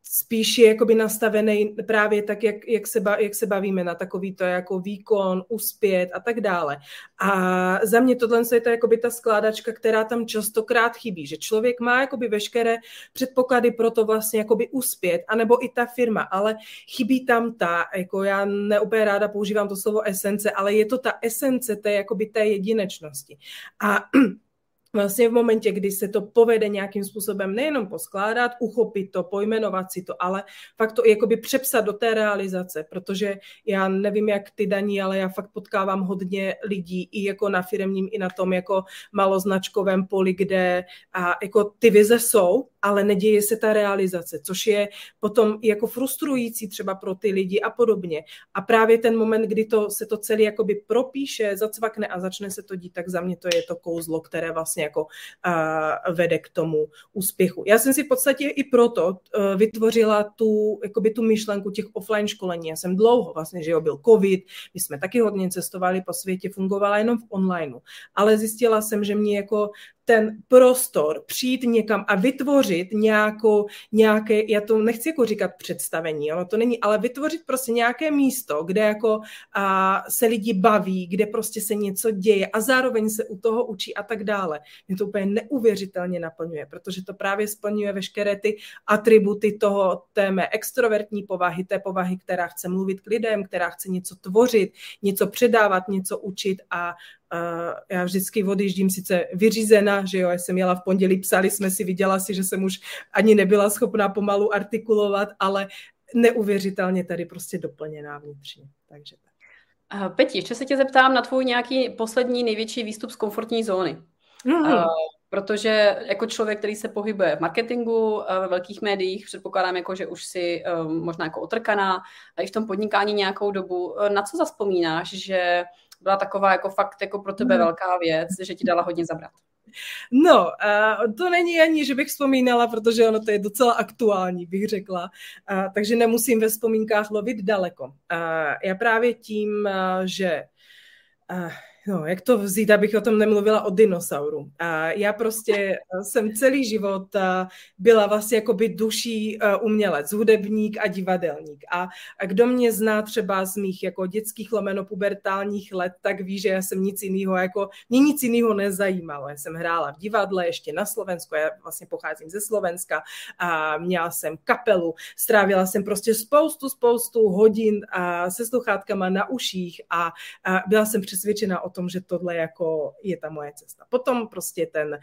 spíš je jakoby nastavený právě tak, jak, jak, se, ba, jak se bavíme na takový to jako výkon, uspět a tak dále. A za mě tohle je to jakoby ta skládačka, která tam častokrát chybí, že člověk má jakoby veškeré předpoklady pro to vlastně jakoby uspět, anebo i ta firma, ale chybí tam ta, jako já neúplně ráda používám to slovo esence, ale je to ta esence té jakoby té jedinečnosti. A vlastně v momentě, kdy se to povede nějakým způsobem nejenom poskládat, uchopit to, pojmenovat si to, ale fakt to jakoby přepsat do té realizace, protože já nevím, jak ty daní, ale já fakt potkávám hodně lidí i jako na firmním, i na tom jako maloznačkovém poli, kde a jako ty vize jsou, ale neděje se ta realizace, což je potom jako frustrující třeba pro ty lidi a podobně. A právě ten moment, kdy to, se to celé jakoby propíše, zacvakne a začne se to dít, tak za mě to je to kouzlo, které vlastně jako uh, vede k tomu úspěchu. Já jsem si v podstatě i proto uh, vytvořila tu, jakoby tu myšlenku těch offline školení. Já jsem dlouho vlastně, že jo, byl covid, my jsme taky hodně cestovali po světě, fungovala jenom v onlineu, ale zjistila jsem, že mě jako ten prostor, přijít někam a vytvořit nějakou, nějaké, já to nechci jako říkat představení, ono to není, ale vytvořit prostě nějaké místo, kde jako a, se lidi baví, kde prostě se něco děje a zároveň se u toho učí a tak dále. Mě to úplně neuvěřitelně naplňuje, protože to právě splňuje veškeré ty atributy toho té mé extrovertní povahy, té povahy, která chce mluvit k lidem, která chce něco tvořit, něco předávat, něco učit a Uh, já vždycky odjíždím sice vyřízená, že jo, já jsem jela v pondělí, psali jsme si, viděla si, že jsem už ani nebyla schopná pomalu artikulovat, ale neuvěřitelně tady prostě doplněná vnitřně. Takže tak. Peti, ještě se tě zeptám na tvůj nějaký poslední největší výstup z komfortní zóny. Mm-hmm. Uh, protože jako člověk, který se pohybuje v marketingu, ve velkých médiích, předpokládám, jako, že už si možná jako otrkaná, i v tom podnikání nějakou dobu. Na co zaspomínáš, že byla taková jako fakt jako pro tebe hmm. velká věc, že ti dala hodně zabrat? No, uh, to není ani, že bych vzpomínala, protože ono to je docela aktuální, bych řekla. Uh, takže nemusím ve vzpomínkách lovit daleko. Uh, já právě tím, že No, jak to vzít, abych o tom nemluvila o dinosauru. A já prostě jsem celý život byla vlastně jakoby duší umělec, hudebník a divadelník. A, a kdo mě zná třeba z mých jako dětských lomeno pubertálních let, tak ví, že já jsem nic jiného, jako mě nic jiného nezajímalo. Já jsem hrála v divadle ještě na Slovensku, já vlastně pocházím ze Slovenska a měla jsem kapelu, strávila jsem prostě spoustu, spoustu hodin a se sluchátkama na uších a, a byla jsem přesvědčena o tom, že tohle jako je ta moje cesta. Potom prostě ten,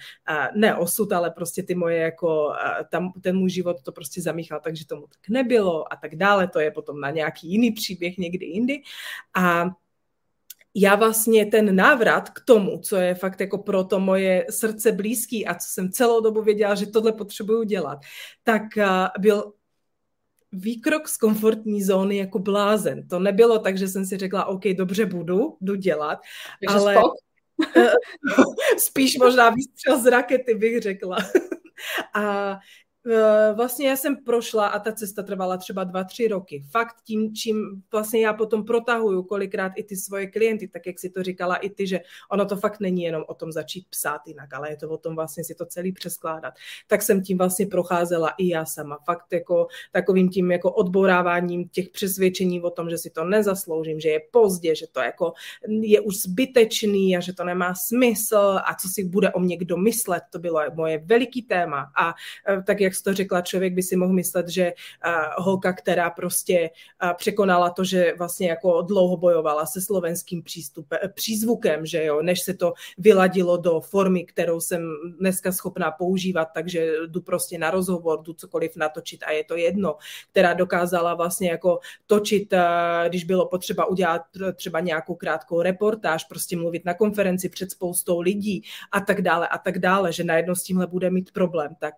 ne osud, ale prostě ty moje jako, tam, ten můj život to prostě zamíchal, takže tomu tak nebylo a tak dále. To je potom na nějaký jiný příběh někdy jindy. A já vlastně ten návrat k tomu, co je fakt jako pro to moje srdce blízký a co jsem celou dobu věděla, že tohle potřebuju dělat, tak byl výkrok z komfortní zóny jako blázen. To nebylo tak, že jsem si řekla, OK, dobře budu, jdu dělat, Takže ale spíš možná výstřel z rakety bych řekla. a vlastně já jsem prošla a ta cesta trvala třeba dva, tři roky. Fakt tím, čím vlastně já potom protahuju kolikrát i ty svoje klienty, tak jak si to říkala i ty, že ono to fakt není jenom o tom začít psát jinak, ale je to o tom vlastně si to celý přeskládat. Tak jsem tím vlastně procházela i já sama. Fakt jako takovým tím jako odbouráváním těch přesvědčení o tom, že si to nezasloužím, že je pozdě, že to jako je už zbytečný a že to nemá smysl a co si bude o mě kdo myslet, to bylo moje veliký téma. A eh, tak jak jak jsi to řekla, člověk by si mohl myslet, že holka, která prostě překonala to, že vlastně jako dlouho bojovala se slovenským přístupem, přízvukem, že jo, než se to vyladilo do formy, kterou jsem dneska schopná používat, takže jdu prostě na rozhovor, jdu cokoliv natočit a je to jedno, která dokázala vlastně jako točit, když bylo potřeba udělat třeba nějakou krátkou reportáž, prostě mluvit na konferenci před spoustou lidí a tak dále a tak dále, že najednou s tímhle bude mít problém, tak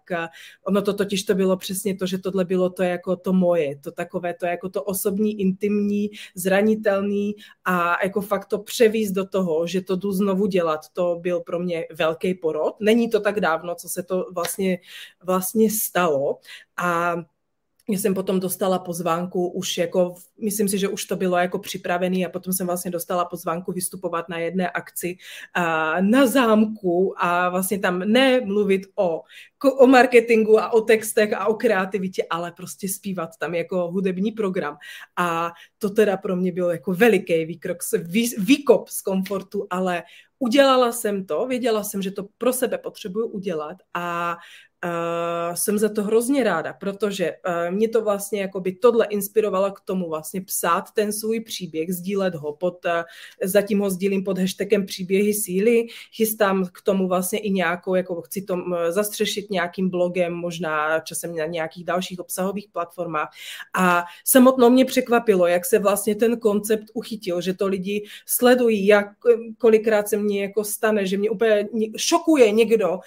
ono to totiž to bylo přesně to, že tohle bylo to jako to moje, to takové to jako to osobní, intimní, zranitelný a jako fakt to převíz do toho, že to jdu znovu dělat, to byl pro mě velký porod. Není to tak dávno, co se to vlastně, vlastně stalo a já jsem potom dostala pozvánku už jako, myslím si, že už to bylo jako připravený a potom jsem vlastně dostala pozvánku vystupovat na jedné akci a, na zámku a vlastně tam nemluvit o, o marketingu a o textech a o kreativitě, ale prostě zpívat tam jako hudební program. A to teda pro mě byl jako veliký výkrok, vý, výkop z komfortu, ale udělala jsem to, věděla jsem, že to pro sebe potřebuju udělat a Uh, jsem za to hrozně ráda, protože uh, mě to vlastně jako by tohle inspirovalo k tomu vlastně psát ten svůj příběh, sdílet ho pod, uh, zatím ho sdílím pod hashtagem příběhy síly, chystám k tomu vlastně i nějakou, jako chci to zastřešit nějakým blogem, možná časem na nějakých dalších obsahových platformách. A samotnou mě překvapilo, jak se vlastně ten koncept uchytil, že to lidi sledují, jak kolikrát se mně jako stane, že mě úplně šokuje někdo,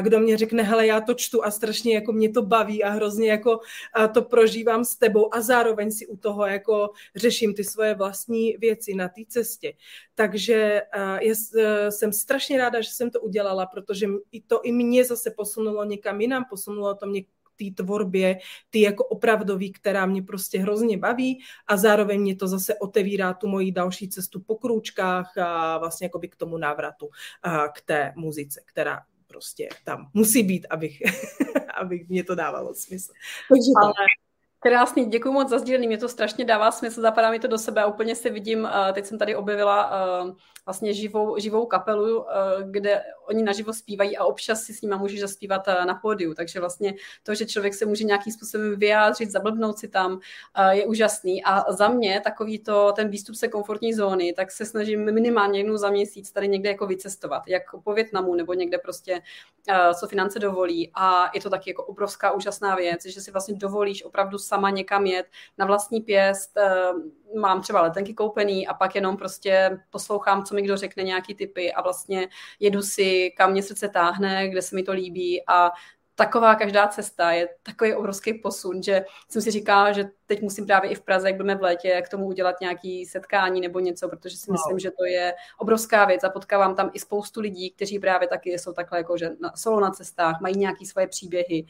kdo mě řekne, hele, já to čtu a strašně jako mě to baví a hrozně jako to prožívám s tebou a zároveň si u toho jako řeším ty svoje vlastní věci na té cestě. Takže já jsem strašně ráda, že jsem to udělala, protože i to i mě zase posunulo někam jinam, posunulo to mě té tvorbě, ty jako opravdový, která mě prostě hrozně baví a zároveň mě to zase otevírá tu moji další cestu po krůčkách a vlastně jakoby k tomu návratu k té muzice, která prostě tam musí být, abych, abych mě to dávalo smysl. Takže Ale... Krásný, děkuji moc za sdílení, mě to strašně dává smysl, zapadá mi to do sebe a úplně si vidím, teď jsem tady objevila vlastně živou, živou kapelu, kde oni naživo zpívají a občas si s nimi můžeš zaspívat na pódiu, takže vlastně to, že člověk se může nějakým způsobem vyjádřit, zablbnout si tam, je úžasný. A za mě takový to, ten výstup se komfortní zóny, tak se snažím minimálně jednou za měsíc tady někde jako vycestovat, jak po Větnamu nebo někde prostě, co finance dovolí. A je to taky jako obrovská úžasná věc, že si vlastně dovolíš opravdu sama někam jet na vlastní pěst, eh, mám třeba letenky koupený a pak jenom prostě poslouchám, co mi kdo řekne, nějaký typy a vlastně jedu si, kam mě srdce táhne, kde se mi to líbí a taková každá cesta je takový obrovský posun, že jsem si říkala, že teď musím právě i v Praze, jak budeme v létě, k tomu udělat nějaký setkání nebo něco, protože si myslím, že to je obrovská věc a potkávám tam i spoustu lidí, kteří právě taky jsou takhle jako, že na, solo na cestách, mají nějaké svoje příběhy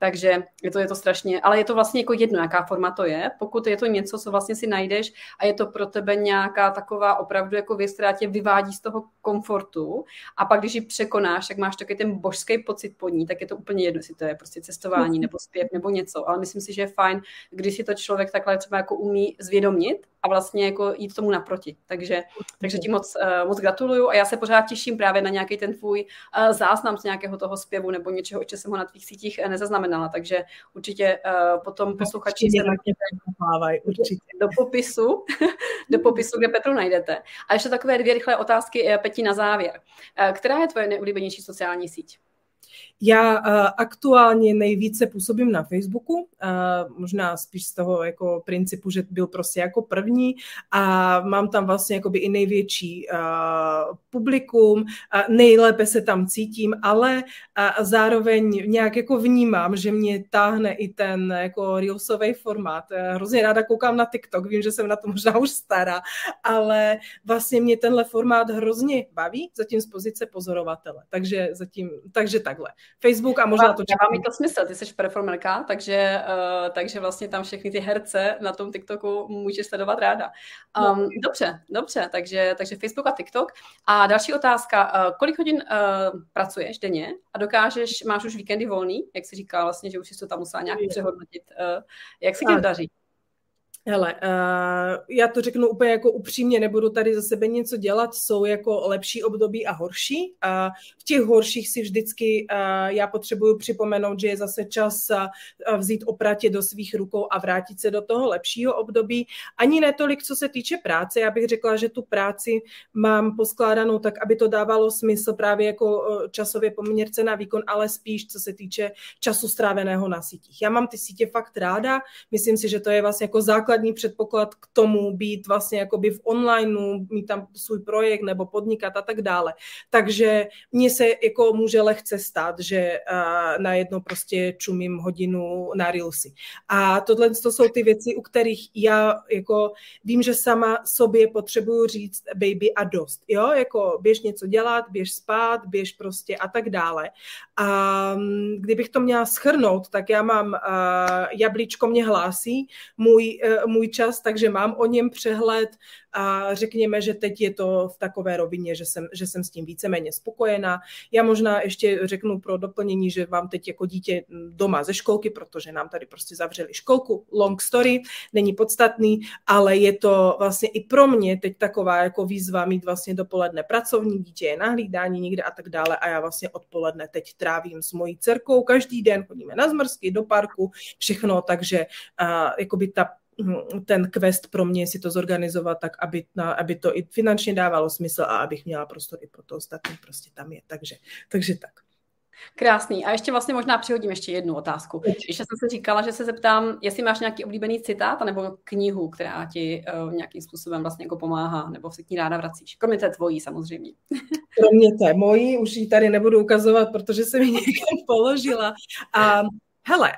takže je to, je to strašně, ale je to vlastně jako jedno, jaká forma to je. Pokud je to něco, co vlastně si najdeš a je to pro tebe nějaká taková opravdu jako věc, která tě vyvádí z toho komfortu a pak, když ji překonáš, tak máš takový ten božský pocit po ní, tak je to úplně jedno, jestli to je prostě cestování nebo zpěv nebo něco. Ale myslím si, že je fajn, když si to člověk takhle třeba jako umí zvědomit a vlastně jako jít tomu naproti. Takže, takže ti moc, uh, moc gratuluju a já se pořád těším právě na nějaký ten tvůj uh, záznam z nějakého toho zpěvu nebo něčeho, co jsem ho na tvých sítích nezaznamenala. Takže určitě potom posluchači se určitě. do popisu, do popisu, kde Petru najdete. A ještě takové dvě rychlé otázky, Peti, na závěr. Která je tvoje nejoblíbenější sociální síť? Já uh, aktuálně nejvíce působím na Facebooku, uh, možná spíš z toho jako principu, že byl prostě jako první a mám tam vlastně jakoby i největší uh, publikum, nejlépe se tam cítím, ale zároveň nějak jako vnímám, že mě táhne i ten jako reelsový formát. Hrozně ráda koukám na TikTok, vím, že jsem na to možná už stará, ale vlastně mě tenhle formát hrozně baví, zatím z pozice pozorovatele. Takže zatím, takže takhle. Facebook a možná to Dává mi to smysl, ty jsi performerka, takže, uh, takže vlastně tam všechny ty herce na tom TikToku můžeš sledovat ráda. Um, dobře, dobře, takže, takže Facebook a TikTok. A další otázka, uh, kolik hodin uh, pracuješ denně a dokážeš, máš už víkendy volný, jak jsi říkal vlastně, že už jsi to tam musela nějak přehodnotit. Uh, jak se ti daří? Hele, uh, já to řeknu úplně jako upřímně, nebudu tady za sebe něco dělat, jsou jako lepší období a horší. A uh, v těch horších si vždycky uh, já potřebuju připomenout, že je zase čas uh, vzít opratě do svých rukou a vrátit se do toho lepšího období. Ani netolik, co se týče práce, já bych řekla, že tu práci mám poskládanou tak, aby to dávalo smysl právě jako časově poměrce na výkon, ale spíš co se týče času stráveného na sítích. Já mám ty sítě fakt ráda, myslím si, že to je vlastně jako základ základní předpoklad k tomu být vlastně jakoby v onlineu, mít tam svůj projekt nebo podnikat a tak dále. Takže mně se jako může lehce stát, že uh, najednou prostě čumím hodinu na Reelsy. A tohle to jsou ty věci, u kterých já jako vím, že sama sobě potřebuju říct baby a dost. Jo, jako běž něco dělat, běž spát, běž prostě a tak dále. A mm, kdybych to měla schrnout, tak já mám uh, jablíčko mě hlásí, můj, uh, můj čas, takže mám o něm přehled a řekněme, že teď je to v takové rovině, že jsem, že jsem s tím víceméně spokojená. Já možná ještě řeknu pro doplnění, že vám teď jako dítě doma ze školky, protože nám tady prostě zavřeli školku, long story, není podstatný, ale je to vlastně i pro mě teď taková jako výzva mít vlastně dopoledne pracovní, dítě je na hlídání někde a tak dále a já vlastně odpoledne teď trávím s mojí dcerkou, každý den chodíme na zmrzky, do parku, všechno, takže uh, jakoby ta ten quest pro mě si to zorganizovat tak, aby, na, aby to i finančně dávalo smysl a abych měla prostor i pro to ostatní, prostě tam je. Takže, takže tak. Krásný. A ještě vlastně možná přihodím ještě jednu otázku. Ještě jsem se říkala, že se zeptám, jestli máš nějaký oblíbený citát nebo knihu, která ti uh, nějakým způsobem vlastně jako pomáhá, nebo se k ní ráda vracíš. Kromě té tvojí samozřejmě. Kromě té mojí, už ji tady nebudu ukazovat, protože jsem ji někde položila. A Hele,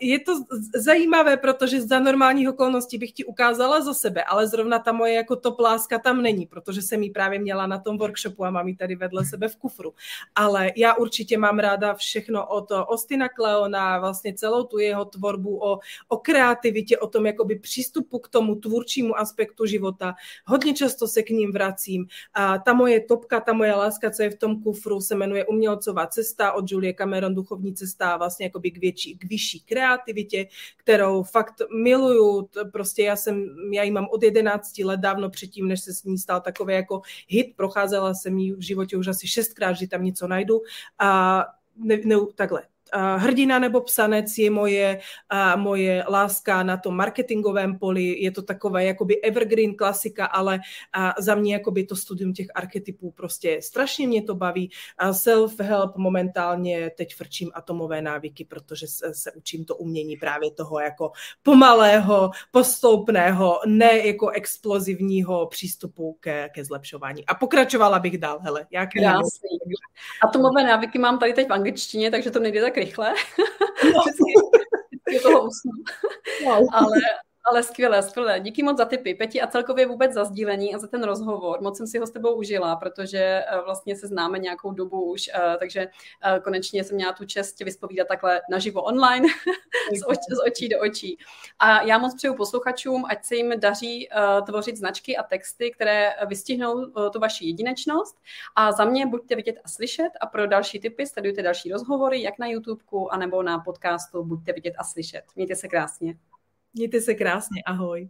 je to zajímavé, protože za normálních okolností bych ti ukázala za sebe, ale zrovna ta moje jako top láska tam není, protože jsem ji právě měla na tom workshopu a mám ji tady vedle sebe v kufru. Ale já určitě mám ráda všechno od Ostina Kleona, vlastně celou tu jeho tvorbu o, o kreativitě, o tom jakoby přístupu k tomu tvůrčímu aspektu života. Hodně často se k ním vracím. A ta moje topka, ta moje láska, co je v tom kufru, se jmenuje Umělcová cesta od Julie Cameron, duchovní cesta, vlastně jakoby k větší, k vyšší kreativitě, kterou fakt miluju. Prostě já jsem, já ji mám od 11 let dávno předtím, než se s ní stal takový jako hit. Procházela jsem ji v životě už asi šestkrát, že tam něco najdu. A ne, ne, takhle, hrdina nebo psanec je moje, moje láska na tom marketingovém poli, je to takové jakoby evergreen klasika, ale za mě jakoby to studium těch archetypů prostě strašně mě to baví. Self-help momentálně teď frčím atomové návyky, protože se, se učím to umění právě toho jako pomalého, postoupného, ne jako explozivního přístupu ke, ke zlepšování. A pokračovala bych dál, hele. Krásný. Atomové návyky mám tady teď v angličtině, takže to nejde tak rychle. No. je toho usnu. No. Ale, ale skvělé, skvělé. Díky moc za tipy, Peti, a celkově vůbec za sdílení a za ten rozhovor. Moc jsem si ho s tebou užila, protože eh, vlastně se známe nějakou dobu už, eh, takže eh, konečně jsem měla tu čest vyspovídat takhle naživo online, z, oč, z očí do očí. A já moc přeju posluchačům, ať se jim daří tvořit značky a texty, které vystihnou tu vaši jedinečnost. A za mě buďte vidět a slyšet a pro další tipy sledujte další rozhovory, jak na YouTubeku, anebo na podcastu Buďte vidět a slyšet. Mějte se krásně. Mějte se krásně, ahoj.